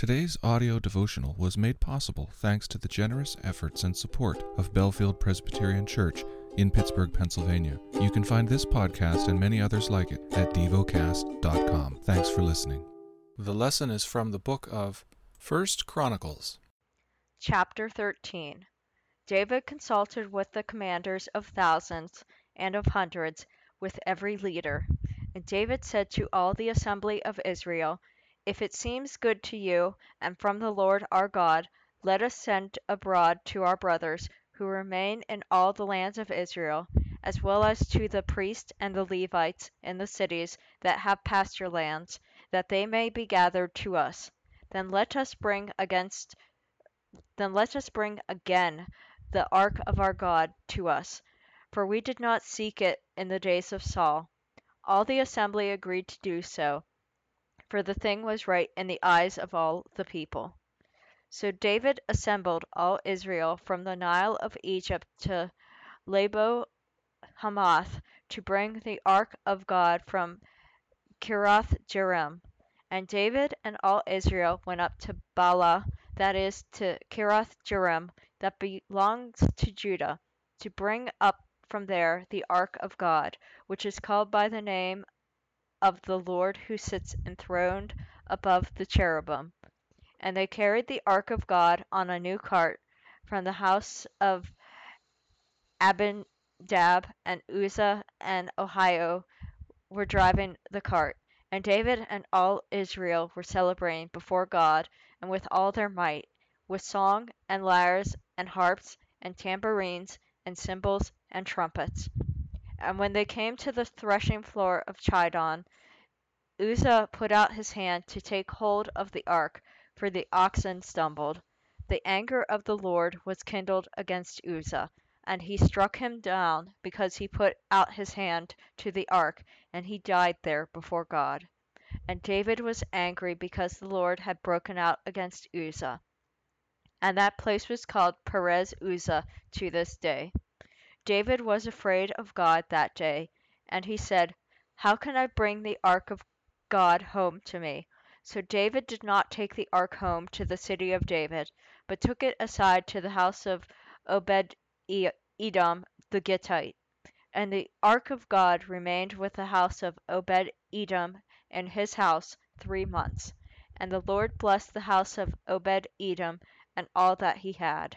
Today's audio devotional was made possible thanks to the generous efforts and support of Bellefield Presbyterian Church in Pittsburgh, Pennsylvania. You can find this podcast and many others like it at devocast.com. Thanks for listening. The lesson is from the book of First Chronicles. Chapter 13 David consulted with the commanders of thousands and of hundreds, with every leader. And David said to all the assembly of Israel, if it seems good to you, and from the Lord our God, let us send abroad to our brothers who remain in all the lands of Israel, as well as to the priests and the Levites in the cities that have pasture lands, that they may be gathered to us. Then let us bring against then let us bring again the ark of our God to us, for we did not seek it in the days of Saul. All the assembly agreed to do so for the thing was right in the eyes of all the people. So David assembled all Israel from the Nile of Egypt to Lebo Hamath to bring the ark of God from Kiriath Jearim. And David and all Israel went up to Baalah, that is, to Kiriath Jearim, that belongs to Judah, to bring up from there the ark of God, which is called by the name of the Lord who sits enthroned above the cherubim. And they carried the ark of God on a new cart from the house of Abinadab, and Uzzah and Ahio were driving the cart. And David and all Israel were celebrating before God and with all their might, with song and lyres and harps and tambourines and cymbals and trumpets. And when they came to the threshing floor of Chidon, Uzzah put out his hand to take hold of the ark, for the oxen stumbled. The anger of the Lord was kindled against Uzzah, and he struck him down because he put out his hand to the ark, and he died there before God. And David was angry because the Lord had broken out against Uzzah. And that place was called Perez Uzzah to this day. David was afraid of God that day, and he said, How can I bring the ark of God home to me? So David did not take the ark home to the city of David, but took it aside to the house of Obed Edom the Gittite. And the ark of God remained with the house of Obed Edom in his house three months. And the Lord blessed the house of Obed Edom and all that he had.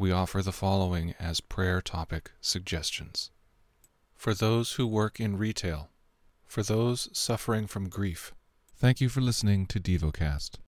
we offer the following as prayer topic suggestions. For those who work in retail, for those suffering from grief. Thank you for listening to DevoCast.